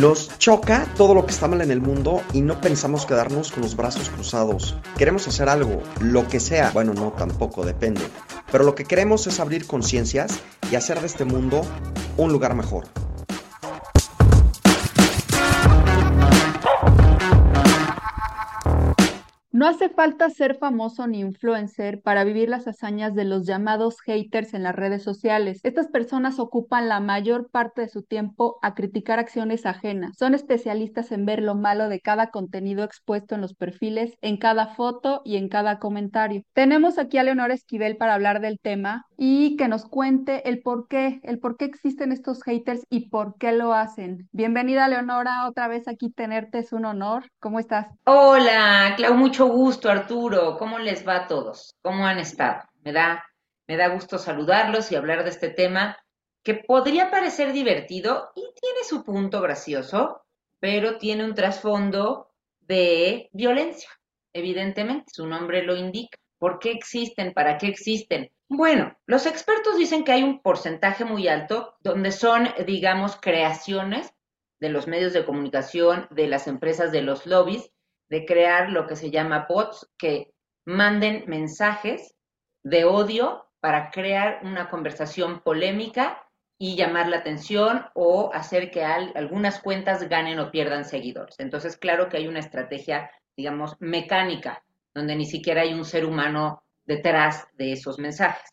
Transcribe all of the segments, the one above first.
Nos choca todo lo que está mal en el mundo y no pensamos quedarnos con los brazos cruzados. Queremos hacer algo, lo que sea. Bueno, no, tampoco, depende. Pero lo que queremos es abrir conciencias y hacer de este mundo un lugar mejor. No hace falta ser famoso ni influencer para vivir las hazañas de los llamados haters en las redes sociales. Estas personas ocupan la mayor parte de su tiempo a criticar acciones ajenas. Son especialistas en ver lo malo de cada contenido expuesto en los perfiles, en cada foto y en cada comentario. Tenemos aquí a Leonora Esquivel para hablar del tema y que nos cuente el por qué, el por qué existen estos haters y por qué lo hacen. Bienvenida Leonora, otra vez aquí tenerte es un honor. ¿Cómo estás? Hola, Clau, mucho gusto, Arturo. ¿Cómo les va a todos? ¿Cómo han estado? Me da, me da gusto saludarlos y hablar de este tema que podría parecer divertido y tiene su punto gracioso, pero tiene un trasfondo de violencia, evidentemente, su nombre lo indica. ¿Por qué existen? ¿Para qué existen? Bueno, los expertos dicen que hay un porcentaje muy alto donde son, digamos, creaciones de los medios de comunicación, de las empresas, de los lobbies, de crear lo que se llama bots que manden mensajes de odio para crear una conversación polémica y llamar la atención o hacer que algunas cuentas ganen o pierdan seguidores. Entonces, claro que hay una estrategia, digamos, mecánica, donde ni siquiera hay un ser humano detrás de esos mensajes.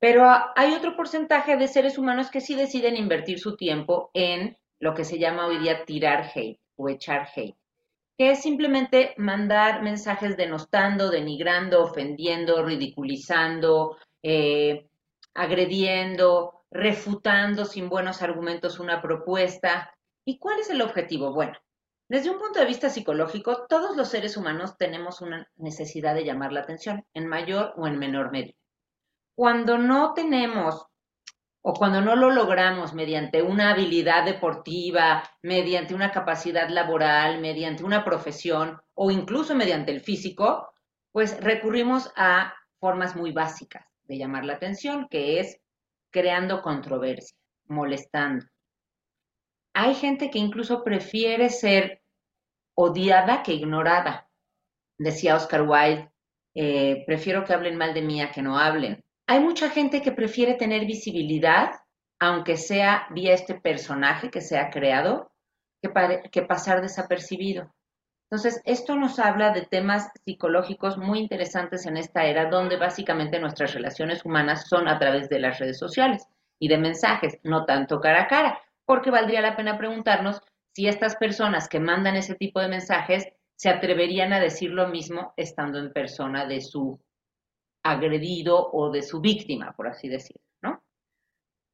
Pero hay otro porcentaje de seres humanos que sí deciden invertir su tiempo en lo que se llama hoy día tirar hate o echar hate que es simplemente mandar mensajes denostando, denigrando, ofendiendo, ridiculizando, eh, agrediendo, refutando sin buenos argumentos una propuesta. ¿Y cuál es el objetivo? Bueno, desde un punto de vista psicológico, todos los seres humanos tenemos una necesidad de llamar la atención, en mayor o en menor medida. Cuando no tenemos o cuando no lo logramos mediante una habilidad deportiva, mediante una capacidad laboral, mediante una profesión o incluso mediante el físico, pues recurrimos a formas muy básicas de llamar la atención, que es creando controversia, molestando. Hay gente que incluso prefiere ser odiada que ignorada. Decía Oscar Wilde, eh, prefiero que hablen mal de mí a que no hablen. Hay mucha gente que prefiere tener visibilidad, aunque sea vía este personaje que se ha creado, que, pasar desapercibido. Entonces, esto nos habla de temas psicológicos muy interesantes en esta era, donde básicamente nuestras relaciones humanas son a través de las redes sociales y de mensajes, no tanto cara a cara, porque valdría la pena preguntarnos si estas personas que mandan ese tipo de mensajes se atreverían a decir lo mismo estando en persona de su agredido o de su víctima, por así decirlo, ¿no?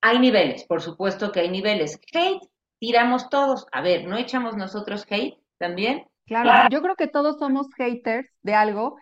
Hay niveles, por supuesto que hay niveles. Hate, tiramos todos. A ver, ¿no echamos nosotros hate también? Claro, yo creo que todos somos haters de algo,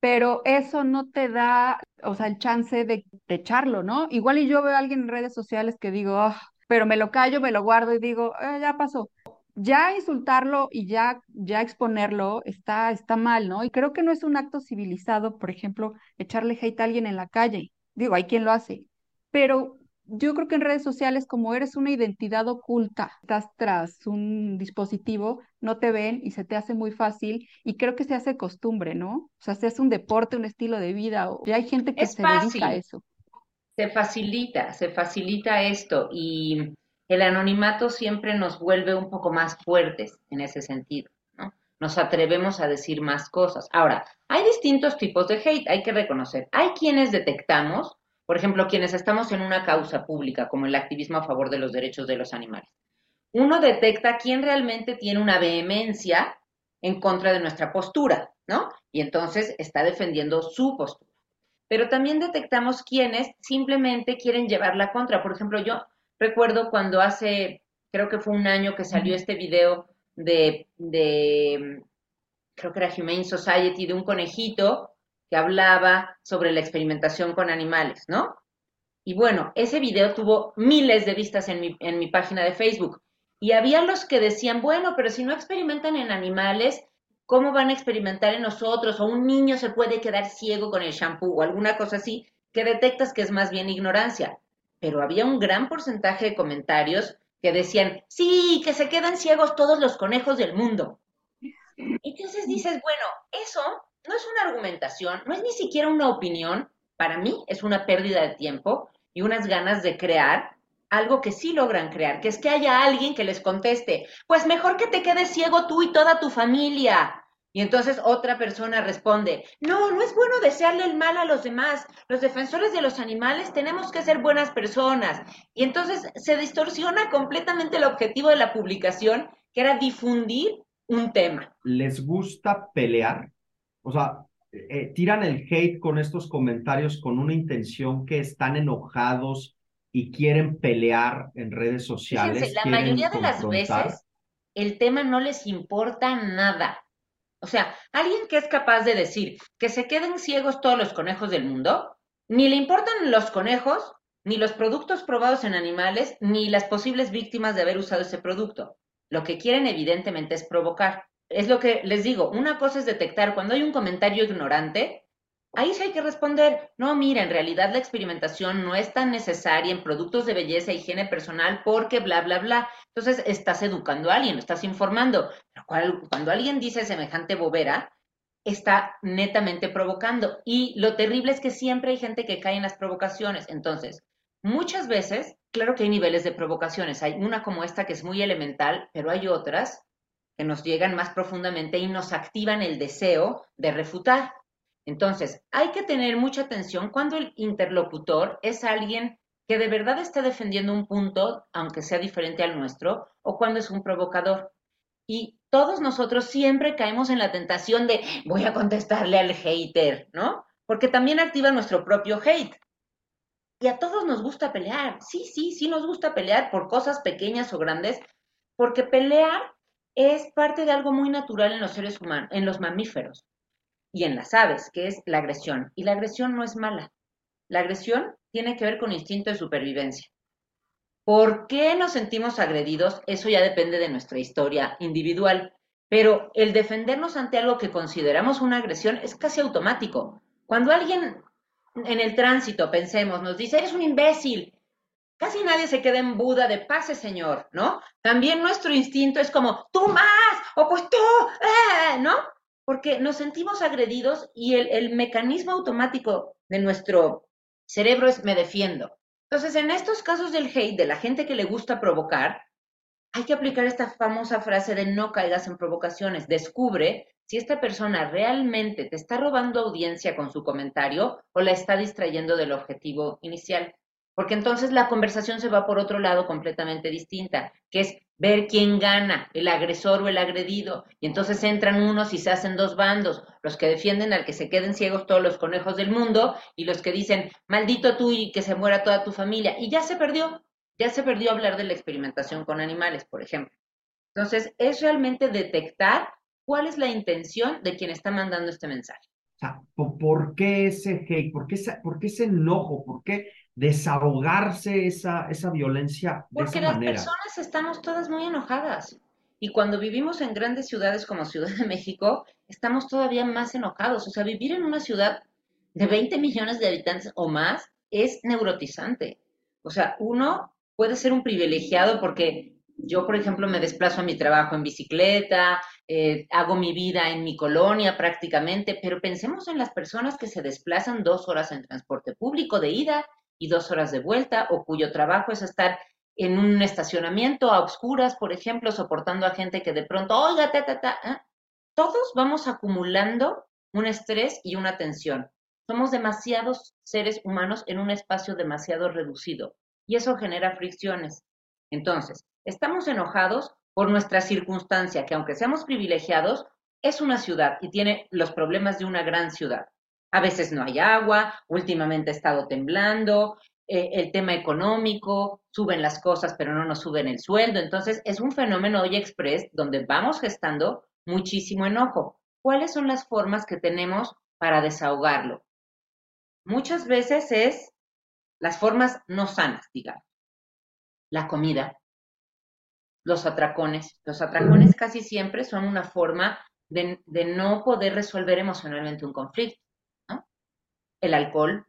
pero eso no te da, o sea, el chance de, echarlo, ¿no? Igual y yo veo a alguien en redes sociales que digo, ah", pero me lo callo, me lo guardo y digo, eh, ya pasó ya insultarlo y ya, ya exponerlo está, está mal, ¿no? Y creo que no es un acto civilizado, por ejemplo, echarle hate a alguien en la calle. Digo, hay quien lo hace. Pero yo creo que en redes sociales, como eres una identidad oculta, estás tras un dispositivo, no te ven y se te hace muy fácil y creo que se hace costumbre, ¿no? O sea, se hace un deporte, un estilo de vida, y hay gente que se dedica a eso. Se facilita, se facilita esto y el anonimato siempre nos vuelve un poco más fuertes en ese sentido, ¿no? Nos atrevemos a decir más cosas. Ahora, hay distintos tipos de hate, hay que reconocer. Hay quienes detectamos, por ejemplo, quienes estamos en una causa pública, como el activismo a favor de los derechos de los animales. Uno detecta quién realmente tiene una vehemencia en contra de nuestra postura, ¿no? Y entonces está defendiendo su postura. Pero también detectamos quienes simplemente quieren llevarla contra. Por ejemplo, yo Recuerdo cuando hace, creo que fue un año que salió este video de, de, creo que era Humane Society, de un conejito que hablaba sobre la experimentación con animales, ¿no? Y bueno, ese video tuvo miles de vistas en mi, en mi página de Facebook. Y había los que decían, bueno, pero si no experimentan en animales, ¿cómo van a experimentar en nosotros? O un niño se puede quedar ciego con el shampoo o alguna cosa así, que detectas que es más bien ignorancia pero había un gran porcentaje de comentarios que decían, sí, que se quedan ciegos todos los conejos del mundo. Entonces dices, bueno, eso no es una argumentación, no es ni siquiera una opinión, para mí es una pérdida de tiempo y unas ganas de crear algo que sí logran crear, que es que haya alguien que les conteste, pues mejor que te quedes ciego tú y toda tu familia. Y entonces otra persona responde, no, no es bueno desearle el mal a los demás. Los defensores de los animales tenemos que ser buenas personas. Y entonces se distorsiona completamente el objetivo de la publicación, que era difundir un tema. ¿Les gusta pelear? O sea, eh, tiran el hate con estos comentarios con una intención que están enojados y quieren pelear en redes sociales. la mayoría de las veces el tema no les importa nada. O sea, alguien que es capaz de decir que se queden ciegos todos los conejos del mundo, ni le importan los conejos, ni los productos probados en animales, ni las posibles víctimas de haber usado ese producto. Lo que quieren evidentemente es provocar. Es lo que les digo, una cosa es detectar cuando hay un comentario ignorante, ahí sí hay que responder, no, mira, en realidad la experimentación no es tan necesaria en productos de belleza, higiene personal, porque bla, bla, bla. Entonces estás educando a alguien, estás informando. Pero cuando alguien dice semejante bobera, está netamente provocando. Y lo terrible es que siempre hay gente que cae en las provocaciones. Entonces, muchas veces, claro que hay niveles de provocaciones. Hay una como esta que es muy elemental, pero hay otras que nos llegan más profundamente y nos activan el deseo de refutar. Entonces, hay que tener mucha atención cuando el interlocutor es alguien que de verdad está defendiendo un punto, aunque sea diferente al nuestro, o cuando es un provocador. Y todos nosotros siempre caemos en la tentación de voy a contestarle al hater, ¿no? Porque también activa nuestro propio hate. Y a todos nos gusta pelear. Sí, sí, sí nos gusta pelear por cosas pequeñas o grandes, porque pelear es parte de algo muy natural en los seres humanos, en los mamíferos y en las aves, que es la agresión. Y la agresión no es mala. La agresión tiene que ver con instinto de supervivencia. ¿Por qué nos sentimos agredidos? Eso ya depende de nuestra historia individual. Pero el defendernos ante algo que consideramos una agresión es casi automático. Cuando alguien en el tránsito, pensemos, nos dice, eres un imbécil, casi nadie se queda en Buda de pase, señor, ¿no? También nuestro instinto es como, tú más, o pues tú, eh", ¿no? Porque nos sentimos agredidos y el, mecanismo automático de nuestro cerebro es me defiendo. Entonces, en estos casos del hate, de la gente que le gusta provocar, hay que aplicar esta famosa frase de no caigas en provocaciones. Descubre si esta persona realmente te está robando audiencia con su comentario o la está distrayendo del objetivo inicial porque entonces la conversación se va por otro lado completamente distinta, que es ver quién gana, el agresor o el agredido, y entonces entran unos y se hacen dos bandos, los que defienden al que se queden ciegos todos los conejos del mundo y los que dicen, maldito tú y que se muera toda tu familia, y ya se perdió, ya se perdió hablar de la experimentación con animales, por ejemplo. Entonces, es realmente detectar cuál es la intención de quien está mandando este mensaje. O sea, ¿por qué ese hate? ¿Por qué, por qué ese enojo? ¿Por qué desahogarse esa, esa violencia de Porque esa manera. las personas estamos todas muy enojadas. Y cuando vivimos en grandes ciudades como Ciudad de México, estamos todavía más enojados. O sea, vivir en una ciudad de 20 millones de habitantes o más es neurotizante. O sea, uno puede ser un privilegiado porque yo, por ejemplo, me desplazo a mi trabajo en bicicleta, eh, hago mi vida en mi colonia prácticamente, pero pensemos en las personas que se desplazan dos horas en transporte público de ida y dos horas de vuelta, o cuyo trabajo es estar en un estacionamiento a oscuras, por ejemplo, soportando a gente que de pronto, oiga, ta, ta, ta, ¿eh? todos vamos acumulando un estrés y una tensión. Somos demasiados seres humanos en un espacio demasiado reducido y eso genera fricciones. Entonces, estamos enojados por nuestra circunstancia, que aunque seamos privilegiados, es una ciudad y tiene los problemas de una gran ciudad. A veces no hay agua, últimamente ha estado temblando, eh, el tema económico, suben las cosas pero no nos suben el sueldo. Entonces es un fenómeno hoy express donde vamos gestando muchísimo enojo. ¿Cuáles son las formas que tenemos para desahogarlo? Muchas veces es las formas no sanas, digamos. La comida, los atracones. Los atracones casi siempre son una forma de, de no poder resolver emocionalmente un conflicto el alcohol,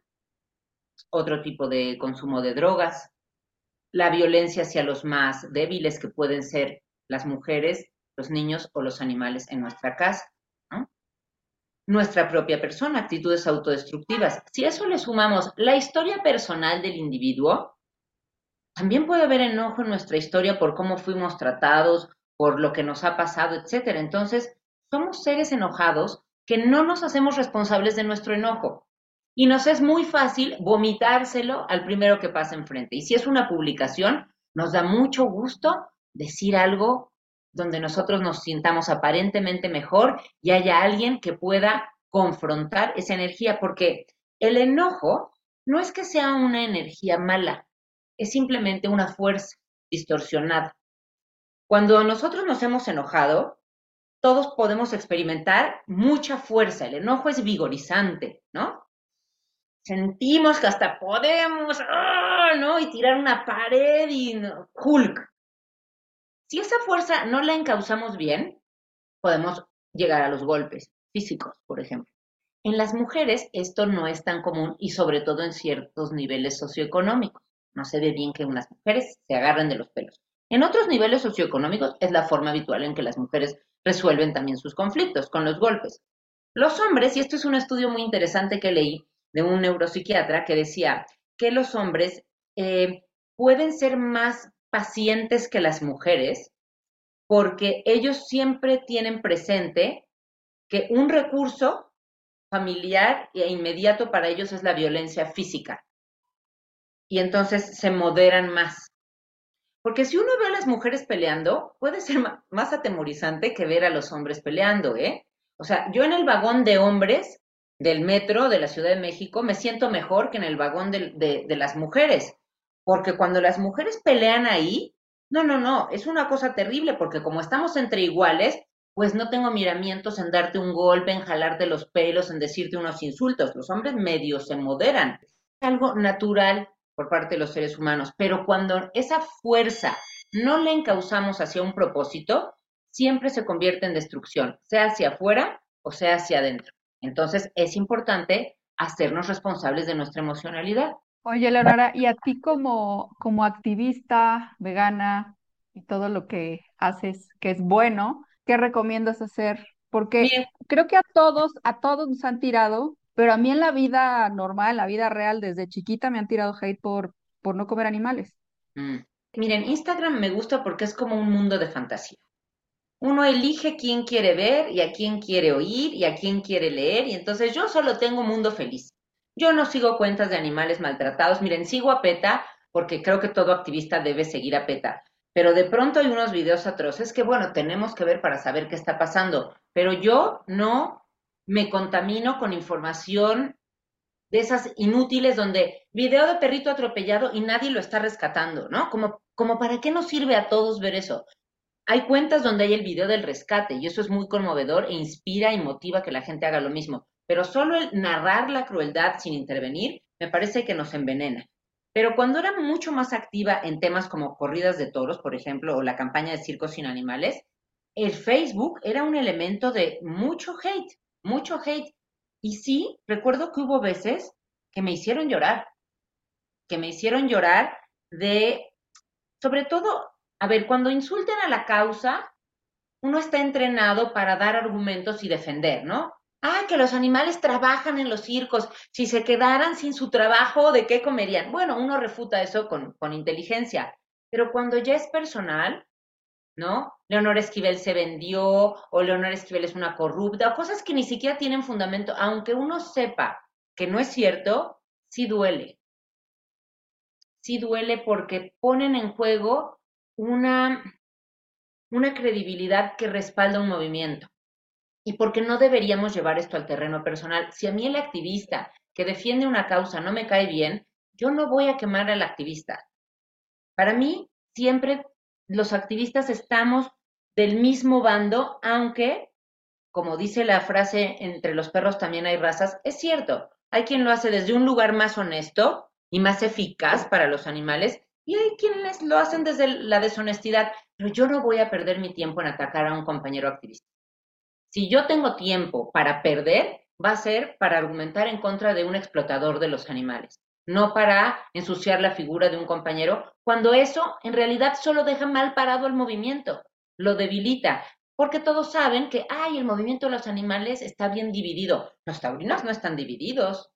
otro tipo de consumo de drogas, la violencia hacia los más débiles que pueden ser las mujeres, los niños o los animales en nuestra casa. Nuestra propia persona, actitudes autodestructivas. Si a eso le sumamos la historia personal del individuo, también puede haber enojo en nuestra historia por cómo fuimos tratados, por lo que nos ha pasado, etcétera. Entonces, somos seres enojados que no nos hacemos responsables de nuestro enojo. Y nos es muy fácil vomitárselo al primero que pasa enfrente. Y si es una publicación, nos da mucho gusto decir algo donde nosotros nos sintamos aparentemente mejor y haya alguien que pueda confrontar esa energía, porque el enojo no es que sea una energía mala, es simplemente una fuerza distorsionada. Cuando nosotros nos hemos enojado, todos podemos experimentar mucha fuerza. El enojo es vigorizante, ¿no? Sentimos que hasta podemos, ¡ah! ¿no? Y tirar una pared y Hulk. Si esa fuerza no la encauzamos bien, podemos llegar a los golpes físicos, por ejemplo. En las mujeres esto no es tan común y sobre todo en ciertos niveles socioeconómicos. No se ve bien que unas mujeres se agarren de los pelos. En otros niveles socioeconómicos es la forma habitual en que las mujeres resuelven también sus conflictos, con los golpes. Los hombres, y esto es un estudio muy interesante que leí de un neuropsiquiatra que decía que los hombres eh, pueden ser más pacientes que las mujeres porque ellos siempre tienen presente que un recurso familiar e inmediato para ellos es la violencia física. Y entonces se moderan más. Porque si uno ve a las mujeres peleando, puede ser más atemorizante que ver a los hombres peleando, ¿eh? O sea, yo en el vagón de hombres del metro de la Ciudad de México me siento mejor que en el vagón de, de las mujeres. Porque cuando las mujeres pelean ahí, no, no, no, es una cosa terrible porque como estamos entre iguales, pues no tengo miramientos en darte un golpe, en jalarte los pelos, en decirte unos insultos. Los hombres medios se moderan. Es algo natural por parte de los seres humanos, pero cuando esa fuerza no la encauzamos hacia un propósito, siempre se convierte en destrucción, sea hacia afuera o sea hacia adentro. Entonces es importante hacernos responsables de nuestra emocionalidad. Oye, Leonora, y a ti como, como activista vegana y todo lo que haces que es bueno, ¿qué recomiendas hacer? Porque creo que a todos, a todos nos han tirado pero a mí en la vida normal, en la vida real, desde chiquita me han tirado hate por, por no comer animales. Mm. Miren, Instagram me gusta porque es como un mundo de fantasía. Uno elige quién quiere ver y a quién quiere oír y a quién quiere leer y entonces yo solo tengo mundo feliz. Yo no sigo cuentas de animales maltratados. Miren, sigo a PETA porque creo que todo activista debe seguir a PETA. Pero de pronto hay unos videos atroces que, bueno, tenemos que ver para saber qué está pasando. Pero yo no me contamino con información de esas inútiles donde video de perrito atropellado y nadie lo está rescatando, ¿no? Como, como para qué nos sirve a todos ver eso. Hay cuentas donde hay el video del rescate y eso es muy conmovedor e inspira y motiva que la gente haga lo mismo. Pero solo el narrar la crueldad sin intervenir me parece que nos envenena. Pero cuando era mucho más activa en temas como corridas de toros, por ejemplo, o la campaña de circos sin animales, el Facebook era un elemento de mucho hate mucho hate. Y sí, recuerdo que hubo veces que me hicieron llorar, que me hicieron llorar de, sobre todo, a ver, cuando insulten a la causa, uno está entrenado para dar argumentos y defender, ¿no? Ah, que los animales trabajan en los circos. Si se quedaran sin su trabajo, ¿de qué comerían? Bueno, uno refuta eso con, con inteligencia. Pero cuando ya es personal, ¿no? Leonor Esquivel se vendió o Leonor Esquivel es una corrupta o cosas que ni siquiera tienen fundamento, aunque uno sepa que no es cierto, sí duele. Sí duele porque ponen en juego una, una credibilidad que respalda un movimiento y porque no deberíamos llevar esto al terreno personal. Si a mí el activista que defiende una causa no me cae bien, yo no voy a quemar al activista. Para mí, siempre los activistas estamos del mismo bando, aunque, como dice la frase, entre los perros también hay razas, es cierto, hay quien lo hace desde un lugar más honesto y más eficaz para los animales, y hay quienes lo hacen desde la deshonestidad, pero yo no voy a perder mi tiempo en atacar a un compañero activista. Si yo tengo tiempo para perder, va a ser para argumentar en contra de un explotador de los animales. no para ensuciar la figura de un compañero, cuando eso en realidad solo deja mal parado el movimiento, lo debilita, porque todos saben que, ay, el movimiento de los animales está bien dividido. Los taurinos no están divididos,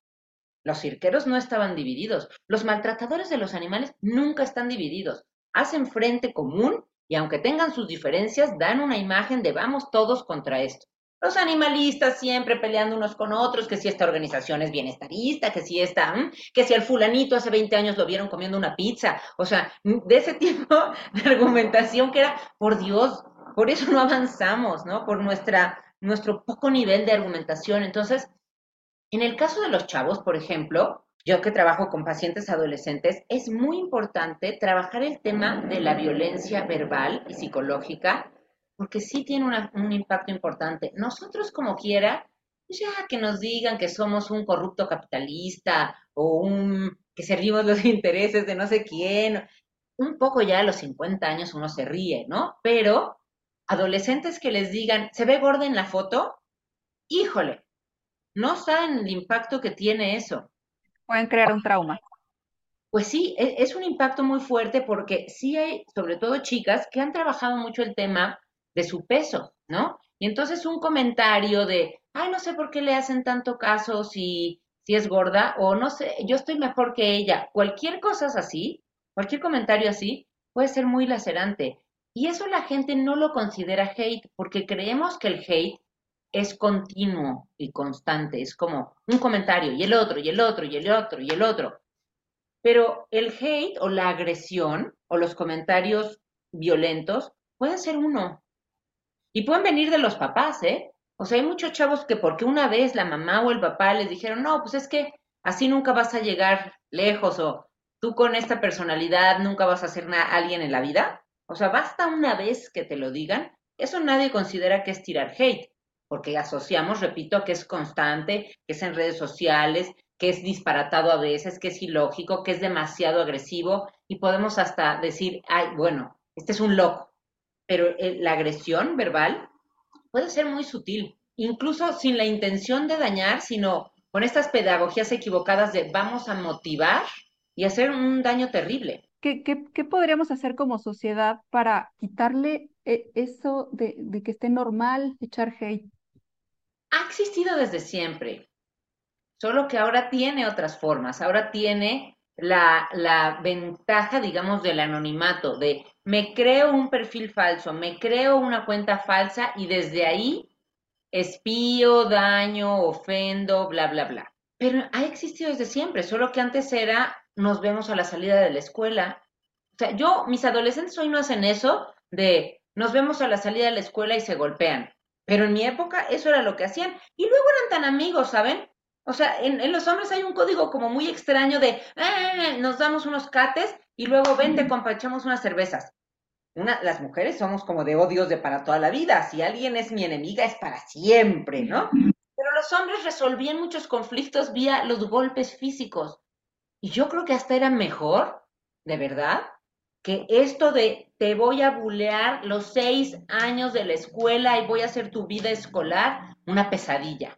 los cirqueros no estaban divididos, los maltratadores de los animales nunca están divididos, hacen frente común y aunque tengan sus diferencias, dan una imagen de vamos todos contra esto. Los animalistas siempre peleando unos con otros, que si esta organización es bienestarista, que si esta, que si al fulanito hace 20 años lo vieron comiendo una pizza. O sea, de ese tipo de argumentación que era, por Dios, por eso no avanzamos, ¿no? Por nuestra, nuestro poco nivel de argumentación. Entonces, en el caso de los chavos, por ejemplo, yo que trabajo con pacientes adolescentes, es muy importante trabajar el tema de la violencia verbal y psicológica porque sí tiene un impacto importante. Nosotros como quiera, pues ya que nos digan que somos un corrupto capitalista o un que servimos los intereses de no sé quién, un poco ya a los 50 años uno se ríe, ¿no? Pero adolescentes que les digan, ¿se ve gorda en la foto? Híjole, no saben el impacto que tiene eso. Pueden crear un trauma. Pues sí, e, es un impacto muy fuerte porque sí hay, sobre todo chicas, que han trabajado mucho el tema de su peso, ¿no? Y entonces un comentario de, ay, no sé por qué le hacen tanto caso si, si es gorda, o no sé, yo estoy mejor que ella. Cualquier cosa así, cualquier comentario así, puede ser muy lacerante. Y eso la gente no lo considera hate, porque creemos que el hate es continuo y constante, es como un comentario y el otro y el otro y el otro y el otro. Pero el hate o la agresión o los comentarios violentos pueden ser uno, y pueden venir de los papás, ¿eh? O sea, hay muchos chavos que porque una vez la mamá o el papá les dijeron, no, pues es que así nunca vas a llegar lejos o tú con esta personalidad nunca vas a ser alguien en la vida. O sea, basta una vez que te lo digan. Eso nadie considera que es tirar hate, porque asociamos, repito, que es constante, que es en redes sociales, que es disparatado a veces, que es ilógico, que es demasiado agresivo y podemos hasta decir, ay, bueno, este es un loco pero eh, la agresión verbal puede ser muy sutil, incluso sin la intención de dañar, sino con estas pedagogías equivocadas de vamos a motivar y hacer un daño terrible. ¿Qué, qué, podríamos hacer como sociedad para quitarle eh, eso de, de que esté normal echar hate? Ha existido desde siempre, solo que ahora tiene otras formas, ahora tiene la, la, ventaja, digamos, del anonimato, de me creo un perfil falso, me creo una cuenta falsa y desde ahí espío, daño, ofendo, bla, bla, bla. Pero ha existido desde siempre, solo que antes era nos vemos a la salida de la escuela. O sea, yo, mis adolescentes hoy no hacen eso de nos vemos a la salida de la escuela y se golpean. Pero en mi época eso era lo que hacían. Y luego eran tan amigos, ¿saben? O sea, en, los hombres hay un código como muy extraño de eh, nos damos unos cates y luego vente, compa, echamos unas cervezas. Una, las mujeres somos como de odios de para toda la vida. Si alguien es mi enemiga, es para siempre, ¿no? Pero los hombres resolvían muchos conflictos vía los golpes físicos. Y yo creo que hasta era mejor, de verdad, que esto de te voy a bulear los seis años de la escuela y voy a hacer tu vida escolar una pesadilla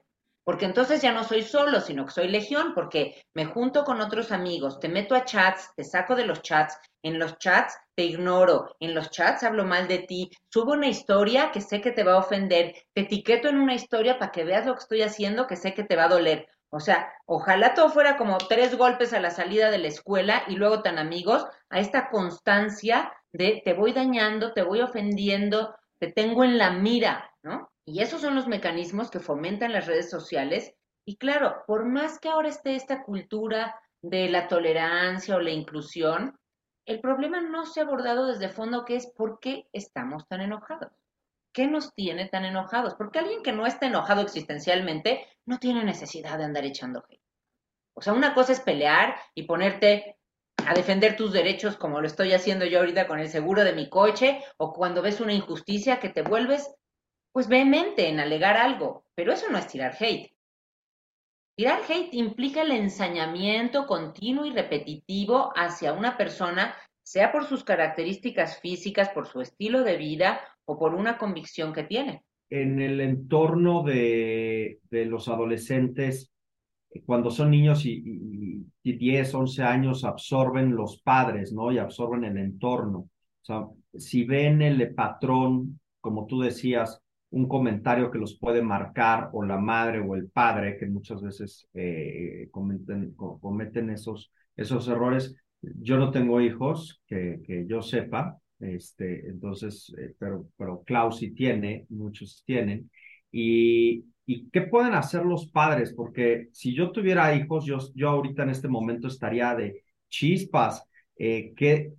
porque entonces ya no soy solo, sino que soy legión, porque me junto con otros amigos, te meto a chats, te saco de los chats, en los chats te ignoro, en los chats hablo mal de ti, subo una historia que sé que te va a ofender, te etiqueto en una historia para que veas lo que estoy haciendo que sé que te va a doler. O sea, ojalá todo fuera como tres golpes a la salida de la escuela y luego tan amigos, a esta constancia de te voy dañando, te voy ofendiendo, te tengo en la mira, ¿no? Y esos son los mecanismos que fomentan las redes sociales. Y claro, por más que ahora esté esta cultura de la tolerancia o la inclusión, el problema no se ha abordado desde fondo, que es por qué estamos tan enojados. ¿Qué nos tiene tan enojados? Porque alguien que no está enojado existencialmente no tiene necesidad de andar echando hate. O sea, una cosa es pelear y ponerte a defender tus derechos como lo estoy haciendo yo ahorita con el seguro de mi coche o cuando ves una injusticia que te vuelves pues vehemente en alegar algo, pero eso no es tirar hate. Tirar hate implica el ensañamiento continuo y repetitivo hacia una persona, sea por sus características físicas, por su estilo de vida o por una convicción que tiene. En el entorno de, de los adolescentes, cuando son niños y, y, 10, 11 años absorben los padres, ¿no? Y absorben el entorno. O sea, si ven el patrón, como tú decías, un comentario que los puede marcar o la madre o el padre, que muchas veces eh, cometen, cometen esos, esos errores. Yo no tengo hijos, que, que yo sepa, este, entonces, eh, pero, pero Klaus sí tiene, muchos tienen. Y, ¿Y qué pueden hacer los padres? Porque si yo tuviera hijos, yo, yo ahorita en este momento estaría de chispas, eh, ¿qué,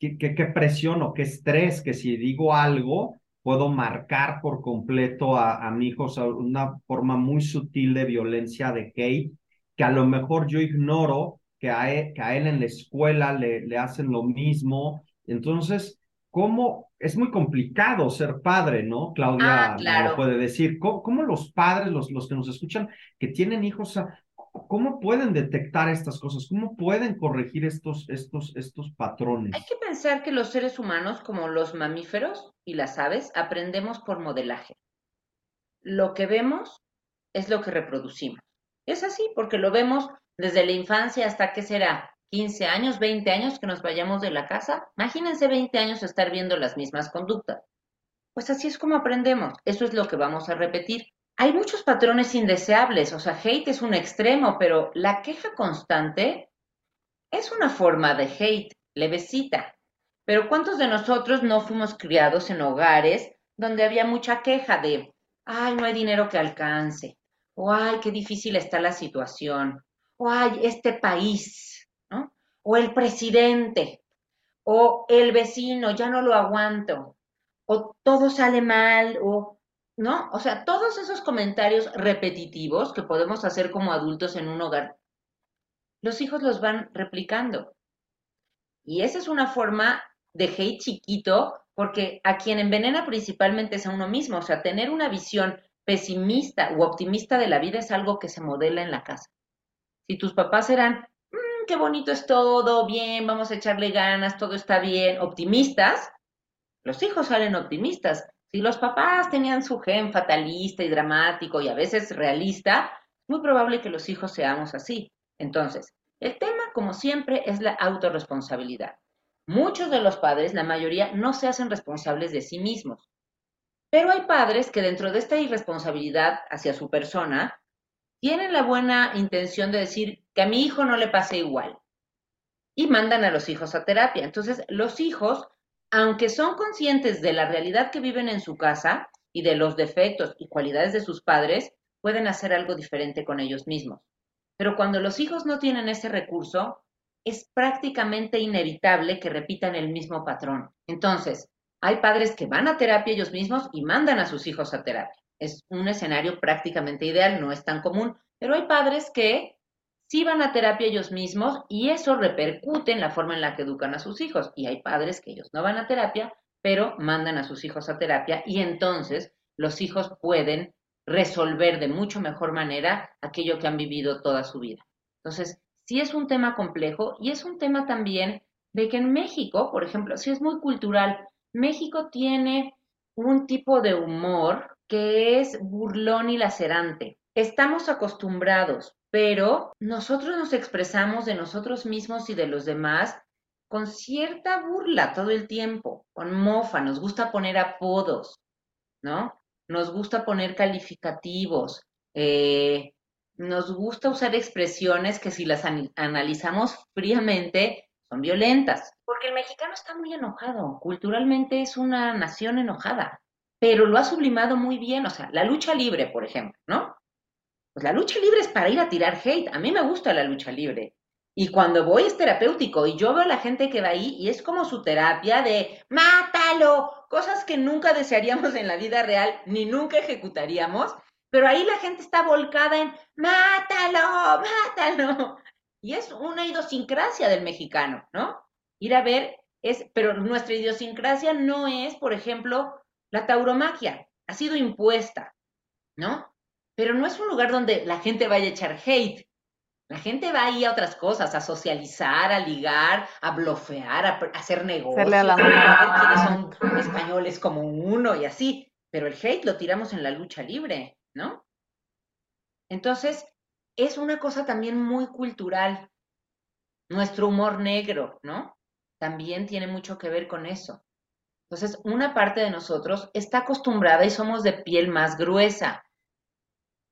qué, qué, presión o qué estrés, que si digo algo, puedo marcar por completo a, a mi hijo, o una forma muy sutil de violencia, de hate, que a lo mejor yo ignoro, que a él, que a él en la escuela le, le hacen lo mismo. Entonces, ¿cómo es muy complicado ser padre, ¿no? Claudia ah, lo puede decir. ¿Cómo, los padres, los, los que nos escuchan, que tienen hijos, cómo pueden detectar estas cosas? ¿Cómo pueden corregir estos, estos, estos patrones? Hay que pensar que los seres humanos, como los mamíferos y las aves, aprendemos por modelaje. Lo que vemos es lo que reproducimos. Es así, porque lo vemos desde la infancia hasta, ¿qué será? 15 años, 20 años que nos vayamos de la casa. Imagínense 20 años estar viendo las mismas conductas. Pues así es como aprendemos. Eso es lo que vamos a repetir. Hay muchos patrones indeseables, o sea, hate es un extremo, pero la queja constante es una forma de hate, levecita. Pero ¿cuántos de nosotros no fuimos criados en hogares donde había mucha queja de, ay, no hay dinero que alcance, o ay, qué difícil está la situación, o ay, este país, o el presidente, o el vecino, ya no lo aguanto, o todo sale mal, o ¿no? O sea, todos esos comentarios repetitivos que podemos hacer como adultos en un hogar, los hijos los van replicando. Y esa es una forma de hate chiquito, porque a quien envenena principalmente es a uno mismo. O sea, tener una visión pesimista u optimista de la vida es algo que se modela en la casa. Si tus papás eran qué bonito es todo, bien, vamos a echarle ganas, todo está bien, optimistas, los hijos salen optimistas. Si los papás tenían su gen fatalista y dramático y a veces realista, muy probable que los hijos seamos así. Entonces, el tema, como siempre, es la autorresponsabilidad. Muchos de los padres, la mayoría, no se hacen responsables de sí mismos. Pero hay padres que dentro de esta irresponsabilidad hacia su persona, tienen la buena intención de decir que a mi hijo no le pase igual y mandan a los hijos a terapia. Entonces, los hijos, aunque son conscientes de la realidad que viven en su casa y de los defectos y cualidades de sus padres, pueden hacer algo diferente con ellos mismos. Pero cuando los hijos no tienen ese recurso, es prácticamente inevitable que repitan el mismo patrón. Entonces, hay padres que van a terapia ellos mismos y mandan a sus hijos a terapia es un escenario prácticamente ideal, no es tan común, pero hay padres que sí van a terapia ellos mismos y eso repercute en la forma en la que educan a sus hijos. Y hay padres que ellos no van a terapia, pero mandan a sus hijos a terapia y entonces los hijos pueden resolver de mucho mejor manera aquello que han vivido toda su vida. Entonces, sí es un tema complejo y es un tema también de que en México, por ejemplo, sí es muy cultural. México tiene un tipo de humor que es burlón y lacerante. Estamos acostumbrados, pero nosotros nos expresamos de nosotros mismos y de los demás con cierta burla todo el tiempo, con mofa, nos gusta poner apodos, ¿no? Nos gusta poner calificativos, eh, nos gusta usar expresiones que si las analizamos fríamente son violentas, porque el mexicano está muy enojado, culturalmente es una nación enojada pero lo ha sublimado muy bien. O sea, la lucha libre, por ejemplo, ¿no? Pues la lucha libre es para ir a tirar hate. A mí me gusta la lucha libre. Y cuando voy es terapéutico y yo veo a la gente que va ahí y es como su terapia de mátalo, cosas que nunca desearíamos en la vida real ni nunca ejecutaríamos, pero ahí la gente está volcada en mátalo, mátalo. Y es una idiosincrasia del mexicano, ¿no? Ir a ver es, pero nuestra idiosincrasia no es, por ejemplo, la tauromaquia ha sido impuesta, ¿no? Pero no es un lugar donde la gente vaya a echar hate. La gente va ahí a otras cosas, a socializar, a ligar, a blofear, a, hacer negocios, a, a ver quiénes son españoles como uno y así. Pero el hate lo tiramos en la lucha libre, ¿no? Entonces, es una cosa también muy cultural. Nuestro humor negro, ¿no? También tiene mucho que ver con eso. Entonces, una parte de nosotros está acostumbrada y somos de piel más gruesa.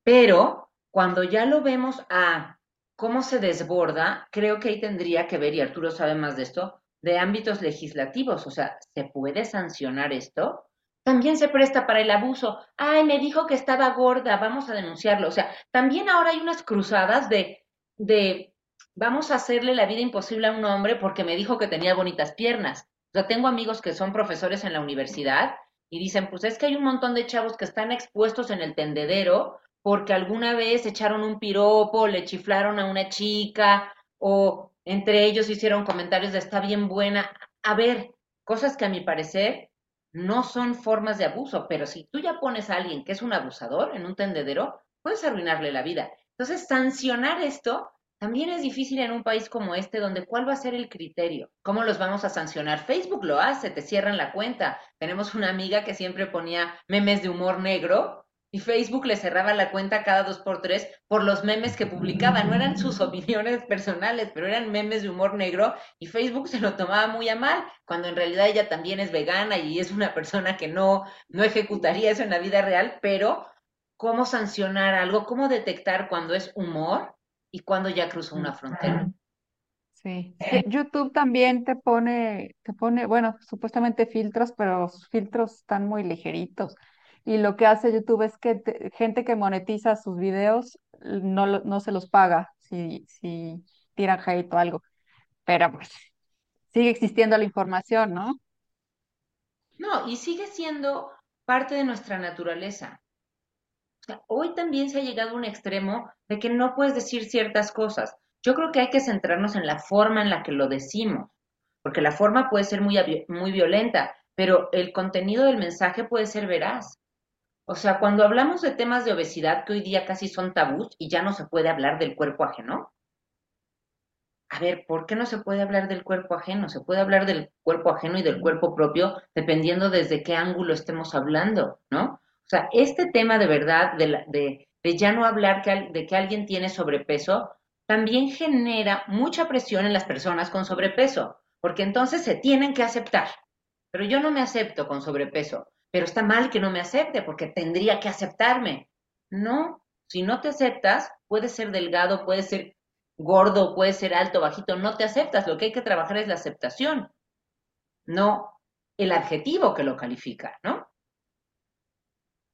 Pero cuando ya lo vemos a cómo se desborda, creo que ahí tendría que ver, y Arturo sabe más de esto, de ámbitos legislativos. O sea, ¿se puede sancionar esto? También se presta para el abuso. Ay, me dijo que estaba gorda, vamos a denunciarlo. O sea, también ahora hay unas cruzadas de, de, vamos a hacerle la vida imposible a un hombre porque me dijo que tenía bonitas piernas. O sea, tengo amigos que son profesores en la universidad y dicen, pues es que hay un montón de chavos que están expuestos en el tendedero porque alguna vez echaron un piropo, le chiflaron a una chica o entre ellos hicieron comentarios de está bien buena. A ver, cosas que a mi parecer no son formas de abuso, pero si tú ya pones a alguien que es un abusador en un tendedero, puedes arruinarle la vida. Entonces, sancionar esto también es difícil en un país como este, donde cuál va a ser el criterio. ¿Cómo los vamos a sancionar? Facebook lo hace, te cierran la cuenta. Tenemos una amiga que siempre ponía memes de humor negro y Facebook le cerraba la cuenta cada dos por tres por los memes que publicaba. No eran sus opiniones personales, pero eran memes de humor negro y Facebook se lo tomaba muy a mal, cuando en realidad ella también es vegana y es una persona que no, no ejecutaría eso en la vida real, pero cómo sancionar algo, cómo detectar cuando es humor y cuando ya cruzó una frontera. Sí. YouTube también te pone, te pone, bueno, supuestamente filtros, pero sus filtros están muy ligeritos y lo que hace YouTube es que gente que monetiza sus videos no, no se los paga si, si tiran hate o algo. Pero pues sigue existiendo la información, ¿no? No, y sigue siendo parte de nuestra naturaleza. O sea, hoy también se ha llegado a un extremo de que no puedes decir ciertas cosas. Yo creo que hay que centrarnos en la forma en la que lo decimos, porque la forma puede ser muy, muy violenta, pero el contenido del mensaje puede ser veraz. O sea, cuando hablamos de temas de obesidad que hoy día casi son tabús y ya no se puede hablar del cuerpo ajeno. A ver, ¿por qué no se puede hablar del cuerpo ajeno? Se puede hablar del cuerpo ajeno y del cuerpo propio dependiendo desde qué ángulo estemos hablando, ¿no? O sea, este tema de verdad, de, de, de ya no hablar de que alguien tiene sobrepeso, también genera mucha presión en las personas con sobrepeso, porque entonces se tienen que aceptar. Pero yo no me acepto con sobrepeso pero está mal que no me acepte porque tendría que aceptarme. No, si no te aceptas, puedes ser delgado, puedes ser gordo, puedes ser alto, bajito, no te aceptas. Lo que hay que trabajar es la aceptación, no el adjetivo que lo califica, ¿no?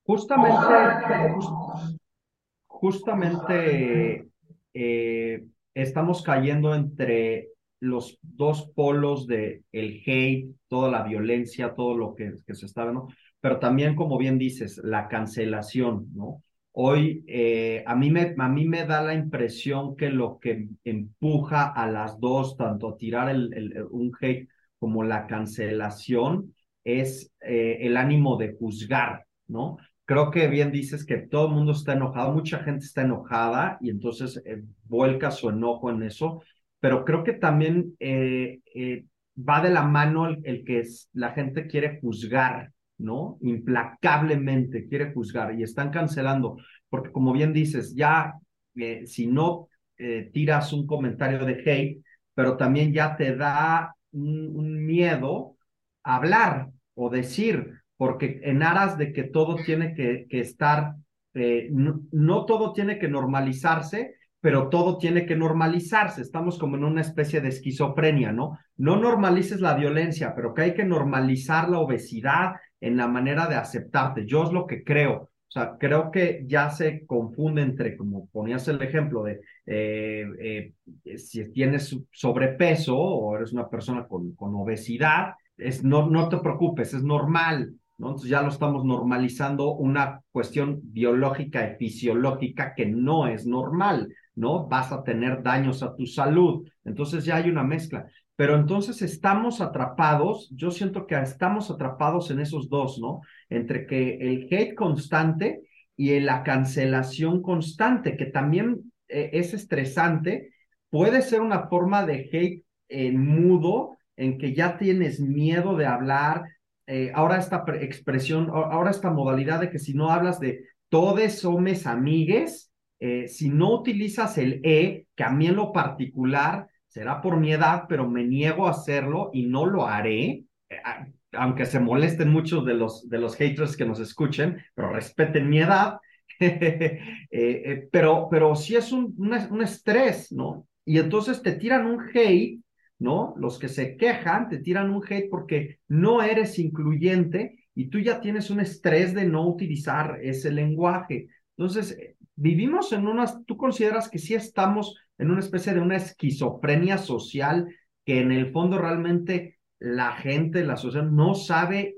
Justamente, justamente eh, estamos cayendo entre los dos polos de el hate, toda la violencia, todo lo que, que se está viendo pero también, como bien dices, la cancelación, ¿no? Hoy eh, a, mí me, a mí me da la impresión que lo que empuja a las dos, tanto a tirar un hate como la cancelación, es eh, el ánimo de juzgar, ¿no? Creo que bien dices que todo el mundo está enojado, mucha gente está enojada y entonces eh, vuelca su enojo en eso, pero creo que también va de la mano el, el que la gente quiere juzgar, ¿no? Implacablemente quiere juzgar y están cancelando, porque como bien dices, ya eh, si no eh, tiras un comentario de hate, pero también ya te da un, miedo hablar o decir, porque en aras de que todo tiene que, estar, eh, no, todo tiene que normalizarse, pero todo tiene que normalizarse. Estamos como en una especie de esquizofrenia, ¿no? No normalices la violencia, pero que hay que normalizar la obesidad en la manera de aceptarte. Yo es lo que creo. O sea, creo que ya se confunde entre, como ponías el ejemplo de eh, eh, si tienes sobrepeso o eres una persona con, con obesidad, es, no, no te preocupes, es normal. ¿no? Entonces ya lo estamos normalizando una cuestión biológica y fisiológica que no es normal, ¿no? Vas a tener daños a tu salud. Entonces ya hay una mezcla pero entonces estamos atrapados, yo siento que estamos atrapados en esos dos, ¿no? Entre que el hate constante y la cancelación constante, que también eh, es estresante, puede ser una forma de hate en mudo, en que ya tienes miedo de hablar, eh, ahora esta expresión, ahora esta modalidad de que si no hablas de todos somos amigues, eh, si no utilizas el E, que a mí en lo particular será por mi edad, pero me niego a hacerlo y no lo haré, eh, aunque se molesten muchos de los, de los haters que nos escuchen, pero respeten mi edad, eh, pero, pero sí es un, un, estrés, ¿no? Y entonces te tiran un hate, ¿no? Los que se quejan te tiran un hate porque no eres incluyente y tú ya tienes un estrés de no utilizar ese lenguaje. Entonces, vivimos en unas, tú consideras que sí estamos en una especie de una esquizofrenia social que en el fondo realmente la gente, la sociedad no sabe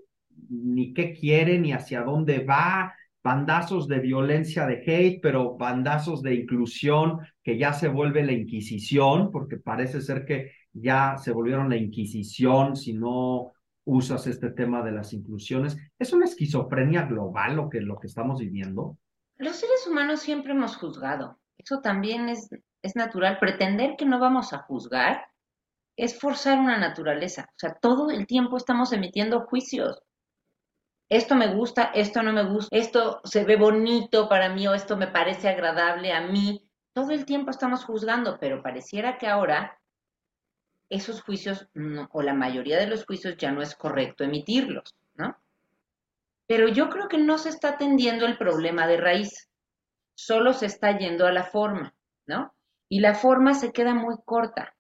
ni qué quiere ni hacia dónde va, bandazos de violencia de hate, pero bandazos de inclusión que ya se vuelve la Inquisición, porque parece ser que ya se volvieron la Inquisición si no usas este tema de las inclusiones. ¿Es una esquizofrenia global lo que, lo que estamos viviendo? Los seres humanos siempre hemos juzgado. Eso también es, es natural. Pretender que no vamos a juzgar es forzar una naturaleza. O sea, todo el tiempo estamos emitiendo juicios. Esto me gusta, esto no me gusta, esto se ve bonito para mí o esto me parece agradable a mí. Todo el tiempo estamos juzgando, pero pareciera que ahora esos juicios, o la mayoría de los juicios, ya no es correcto emitirlos, ¿no? Pero yo creo que no se está atendiendo el problema de raíz, solo se está yendo a la forma, ¿no? Y la forma se queda muy corta,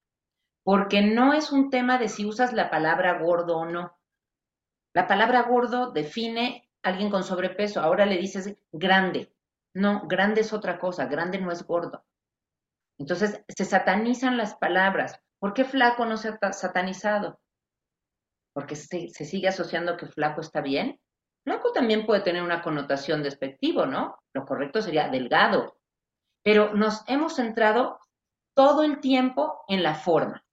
porque no es un tema de si usas la palabra gordo o no. La palabra gordo define a alguien con sobrepeso, ahora le dices grande. No, grande es otra cosa, grande no es gordo. Entonces se satanizan las palabras. ¿Por qué flaco no se ha satanizado? Porque se, se sigue asociando que flaco está bien. Flaco también puede tener una connotación despectivo, ¿no? Lo correcto sería delgado. Pero nos hemos centrado todo el tiempo en la forma.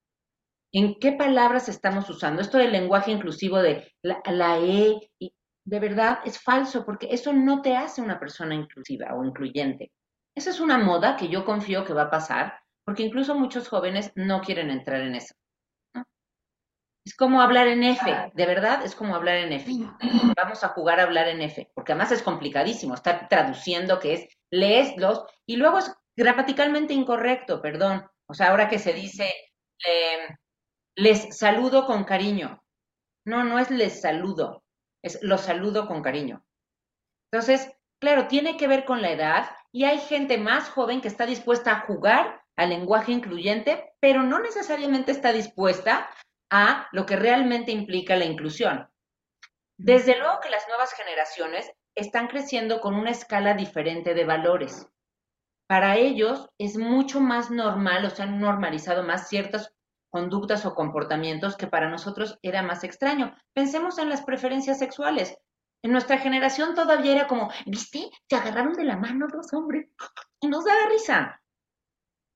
¿En qué palabras estamos usando? Esto del lenguaje inclusivo de la, la E, y de verdad es falso, porque eso no te hace una persona inclusiva o incluyente. Esa es una moda que yo confío que va a pasar, porque incluso muchos jóvenes no quieren entrar en eso. Como hablar en F, de verdad es como hablar en F. Vamos a jugar a hablar en F, porque además es complicadísimo estar traduciendo que es lees los y luego es gramaticalmente incorrecto, perdón. O sea, ahora que se dice em, les saludo con cariño. No, no es les saludo, es los saludo con cariño. Entonces, claro, tiene que ver con la edad y hay gente más joven que está dispuesta a jugar al lenguaje incluyente, pero no necesariamente está dispuesta a lo que realmente implica la inclusión. Desde luego que las nuevas generaciones están creciendo con una escala diferente de valores. Para ellos es mucho más normal o se han normalizado más ciertas conductas o comportamientos que para nosotros era más extraño. Pensemos en las preferencias sexuales. En nuestra generación todavía era como, ¿viste? Se agarraron de la mano dos hombres y nos da risa.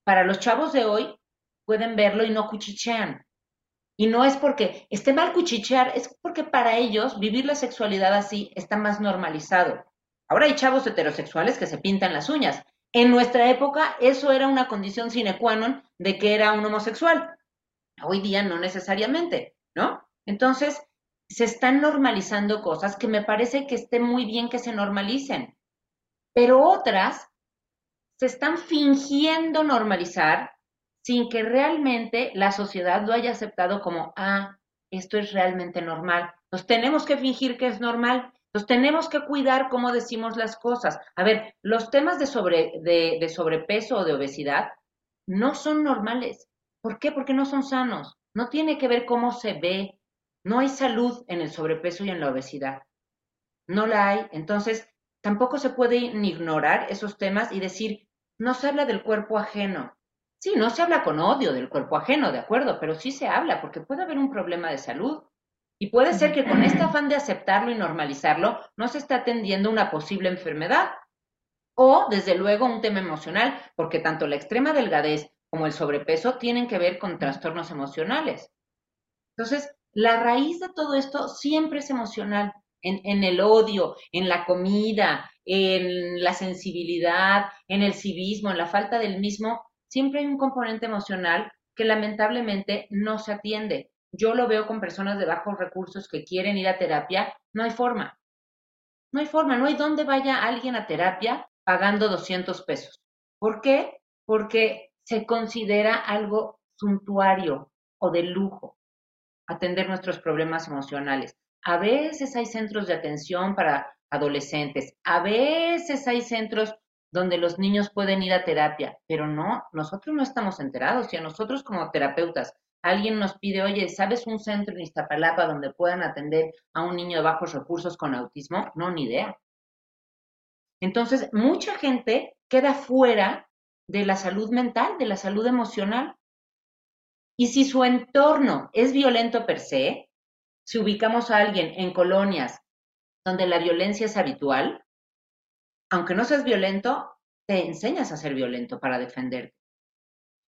Para los chavos de hoy pueden verlo y no cuchichean. Y no es porque esté mal cuchichear, es porque para ellos vivir la sexualidad así está más normalizado. Ahora hay chavos heterosexuales que se pintan las uñas. En nuestra época eso era una condición sine qua non de que era un homosexual. Hoy día no necesariamente, ¿no? Entonces, se están normalizando cosas que me parece que esté muy bien que se normalicen, pero otras se están fingiendo normalizar sin que realmente la sociedad lo haya aceptado como, ah, esto es realmente normal. Entonces tenemos que fingir que es normal. Entonces tenemos que cuidar cómo decimos las cosas. A ver, los temas de, sobre, de sobrepeso o de obesidad no son normales. ¿Por qué? Porque no son sanos. No tiene que ver cómo se ve. No hay salud en el sobrepeso y en la obesidad. No la hay. Entonces, tampoco se puede ignorar esos temas y decir, no se habla del cuerpo ajeno. Sí, no se habla con odio del cuerpo ajeno, de acuerdo, pero sí se habla porque puede haber un problema de salud. Y puede ser que con este afán de aceptarlo y normalizarlo no se está atendiendo una posible enfermedad. O, desde luego, un tema emocional, porque tanto la extrema delgadez como el sobrepeso tienen que ver con trastornos emocionales. Entonces, la raíz de todo esto siempre es emocional, en, en, el odio, en la comida, en la sensibilidad, en el civismo, en la falta del mismo, siempre hay un componente emocional que lamentablemente no se atiende. Yo lo veo con personas de bajos recursos que quieren ir a terapia, no hay forma. No hay forma, no hay dónde vaya alguien a terapia pagando 200 pesos. ¿Por qué? Porque se considera algo suntuario o de lujo atender nuestros problemas emocionales. A veces hay centros de atención para adolescentes, a veces hay centros donde los niños pueden ir a terapia, pero no, nosotros no estamos enterados y a nosotros como terapeutas alguien nos pide, oye, ¿sabes un centro en Iztapalapa donde puedan atender a un niño de bajos recursos con autismo? No, ni idea. Entonces, mucha gente queda fuera de la salud mental, de la salud emocional. Y si su entorno es violento per se, si ubicamos a alguien en colonias donde la violencia es habitual, aunque no seas violento, te enseñas a ser violento para defenderte.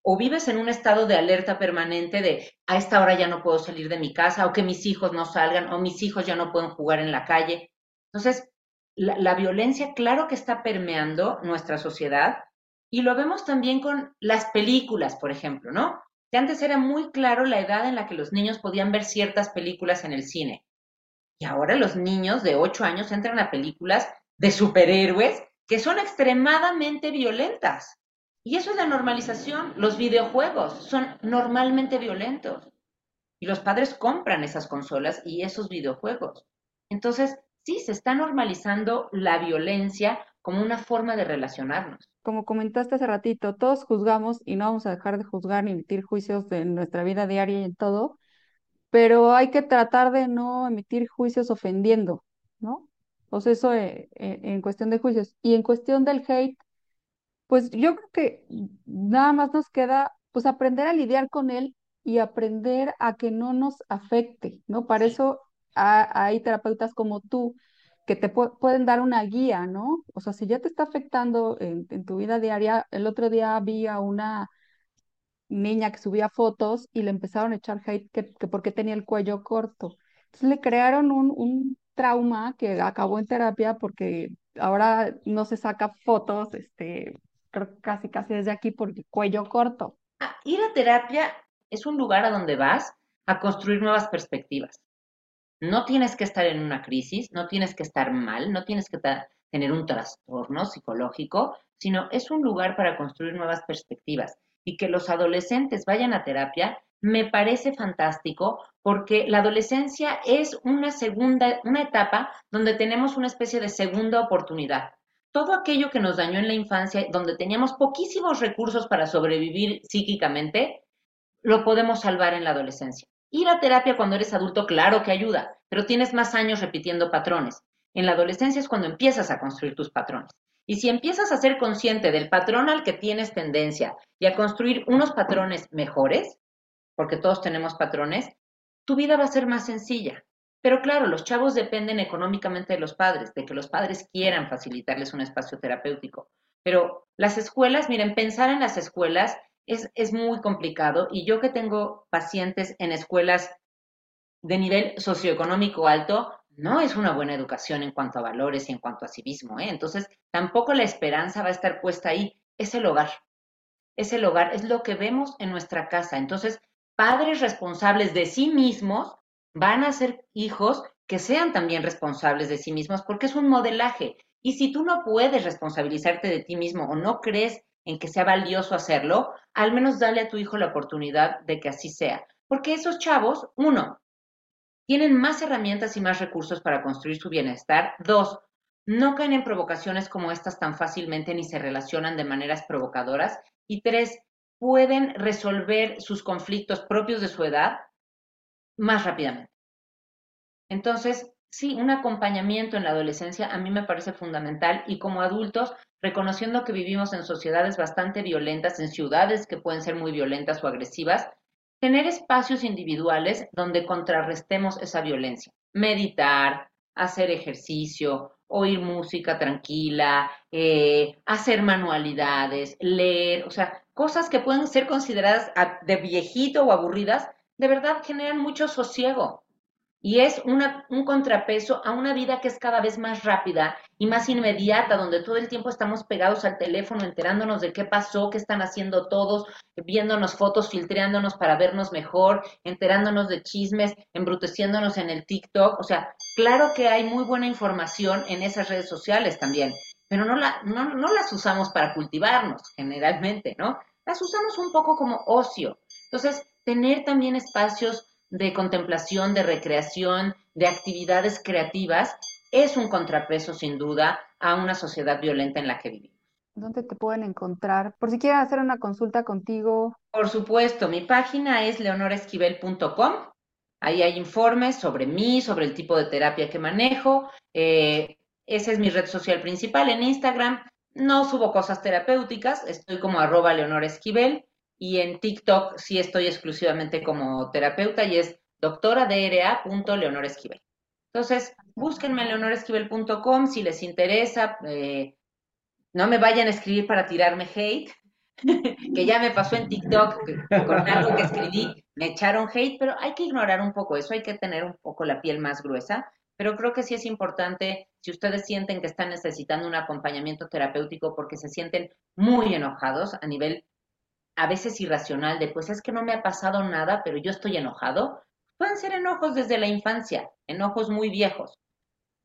O vives en un estado de alerta permanente de a esta hora ya no puedo salir de mi casa, o que mis hijos no salgan, o mis hijos ya no pueden jugar en la calle. Entonces, la, la violencia, claro que está permeando nuestra sociedad, y lo vemos también con las películas, por ejemplo, ¿no? Que antes era muy claro la edad en la que los niños podían ver ciertas películas en el cine. Y ahora los niños de 8 años entran a películas de superhéroes que son extremadamente violentas. Y eso es la normalización. Los videojuegos son normalmente violentos. Y los padres compran esas consolas y esos videojuegos. Entonces, sí, se está normalizando la violencia como una forma de relacionarnos. Como comentaste hace ratito, todos juzgamos y no vamos a dejar de juzgar ni emitir juicios de nuestra vida diaria y en todo, pero hay que tratar de no emitir juicios ofendiendo, ¿no? Sea, eso eh, eh, en cuestión de juicios. Y en cuestión del hate, pues yo creo que nada más nos queda pues aprender a lidiar con él y aprender a que no nos afecte, ¿no? Para eso hay terapeutas como tú que te pueden dar una guía, ¿no? O sea, si ya te está afectando en, tu vida diaria, el otro día vi a una niña que subía fotos y le empezaron a echar hate que, que porque tenía el cuello corto. Entonces le crearon un, un trauma que acabó en terapia porque ahora no se saca fotos, este, casi casi desde aquí por el cuello corto. Ah, ir a terapia es un lugar a donde vas a construir nuevas perspectivas. No tienes que estar en una crisis, no tienes que estar mal, no tienes que tener un trastorno psicológico, sino es un lugar para construir nuevas perspectivas. Y que los adolescentes vayan a terapia me parece fantástico porque la adolescencia es una segunda, una etapa donde tenemos una especie de segunda oportunidad. Todo aquello que nos dañó en la infancia, donde teníamos poquísimos recursos para sobrevivir psíquicamente, lo podemos salvar en la adolescencia. Ir a terapia cuando eres adulto, claro que ayuda, pero tienes más años repitiendo patrones. En la adolescencia es cuando empiezas a construir tus patrones. Y si empiezas a ser consciente del patrón al que tienes tendencia y a construir unos patrones mejores, porque todos tenemos patrones, tu vida va a ser más sencilla. Pero claro, los chavos dependen económicamente de los padres, de que los padres quieran facilitarles un espacio terapéutico. Pero las escuelas, miren, pensar en las escuelas es, es muy complicado y yo que tengo pacientes en escuelas de nivel socioeconómico alto, no es una buena educación en cuanto a valores y en cuanto a civismo. ¿eh? Entonces, tampoco la esperanza va a estar puesta ahí. Es el hogar. Es el hogar, es lo que vemos en nuestra casa. Entonces, padres responsables de sí mismos van a ser hijos que sean también responsables de sí mismos porque es un modelaje. Y si tú no puedes responsabilizarte de ti mismo o no crees en que sea valioso hacerlo, al menos dale a tu hijo la oportunidad de que así sea. Porque esos chavos, uno, tienen más herramientas y más recursos para construir su bienestar. Dos, no caen en provocaciones como estas tan fácilmente ni se relacionan de maneras provocadoras. Y tres, pueden resolver sus conflictos propios de su edad más rápidamente. Entonces, sí, un acompañamiento en la adolescencia a mí me parece fundamental y como adultos, reconociendo que vivimos en sociedades bastante violentas, en ciudades que pueden ser muy violentas o agresivas, tener espacios individuales donde contrarrestemos esa violencia. Meditar, hacer ejercicio, oír música tranquila, eh, hacer manualidades, leer, o sea, cosas que pueden ser consideradas de viejito o aburridas, de verdad generan mucho sosiego. Y es una, un contrapeso a una vida que es cada vez más rápida y más inmediata, donde todo el tiempo estamos pegados al teléfono, enterándonos de qué pasó, qué están haciendo todos, viéndonos fotos, filtreándonos para vernos mejor, enterándonos de chismes, embruteciéndonos en el TikTok. O sea, claro que hay muy buena información en esas redes sociales también, pero no, la, no, no las usamos para cultivarnos generalmente, ¿no? Las usamos un poco como ocio. Entonces, tener también espacios de contemplación, de recreación, de actividades creativas, es un contrapeso sin duda a una sociedad violenta en la que vivimos. ¿Dónde te pueden encontrar? Por si quieren hacer una consulta contigo. Por supuesto, mi página es leonoresquivel.com. Ahí hay informes sobre mí, sobre el tipo de terapia que manejo. Eh, esa es mi red social principal en Instagram. No subo cosas terapéuticas, estoy como arroba leonoresquivel y en TikTok sí estoy exclusivamente como terapeuta y es doctoradra.leonoresquivel. Entonces, búsquenme en leonoresquivel.com si les interesa. Eh, no me vayan a escribir para tirarme hate, que ya me pasó en TikTok con algo que escribí, me echaron hate, pero hay que ignorar un poco eso, hay que tener un poco la piel más gruesa. Pero creo que sí es importante, si ustedes sienten que están necesitando un acompañamiento terapéutico porque se sienten muy enojados a nivel a veces irracional de, pues es que no me ha pasado nada, pero yo estoy enojado, pueden ser enojos desde la infancia, enojos muy viejos.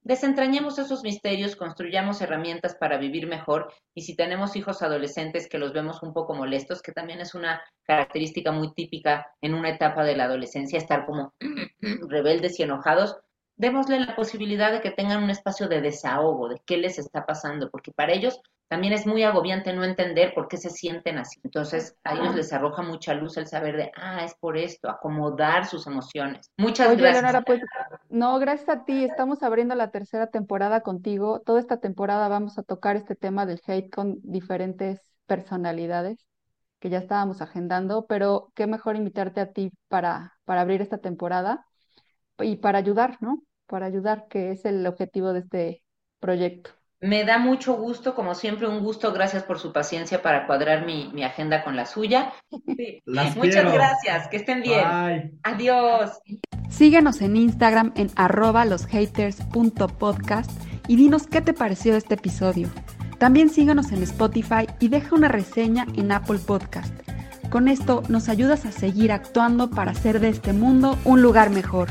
Desentrañemos esos misterios, construyamos herramientas para vivir mejor y si tenemos hijos adolescentes que los vemos un poco molestos, que también es una característica muy típica en una etapa de la adolescencia, estar como rebeldes y enojados, démosle la posibilidad de que tengan un espacio de desahogo, de qué les está pasando, porque para ellos también es muy agobiante no entender por qué se sienten así. Entonces, a ellos les arroja mucha luz el saber de, ah, es por esto, acomodar sus emociones. Muchas Oye, gracias. Leonora, pues, no, gracias a ti. Estamos abriendo la tercera temporada contigo. Toda esta temporada vamos a tocar este tema del hate con diferentes personalidades que ya estábamos agendando, pero qué mejor invitarte a ti para, para abrir esta temporada y para ayudar, ¿no? Para ayudar, que es el objetivo de este proyecto. Me da mucho gusto, como siempre, un gusto. Gracias por su paciencia para cuadrar mi, mi agenda con la suya. Muchas gracias, que estén bien. Adiós. Síguenos en Instagram en arroba loshaters.podcast y dinos qué te pareció este episodio. También síguenos en Spotify y deja una reseña en Apple Podcast. Con esto nos ayudas a seguir actuando para hacer de este mundo un lugar mejor.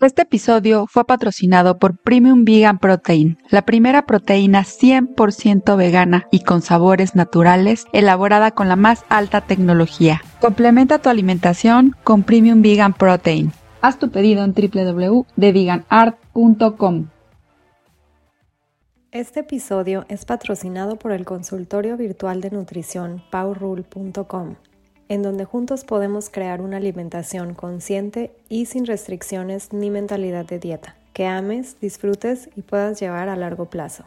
Este episodio fue patrocinado por Premium Vegan Protein, la primera proteína 100% vegana y con sabores naturales, elaborada con la más alta tecnología. Complementa tu alimentación con Premium Vegan Protein. Haz tu pedido en www.deveganart.com. Este episodio es patrocinado por el consultorio virtual de nutrición powerrule.com, en donde juntos podemos crear una alimentación consciente y sin restricciones ni mentalidad de dieta, que ames, disfrutes y puedas llevar a largo plazo.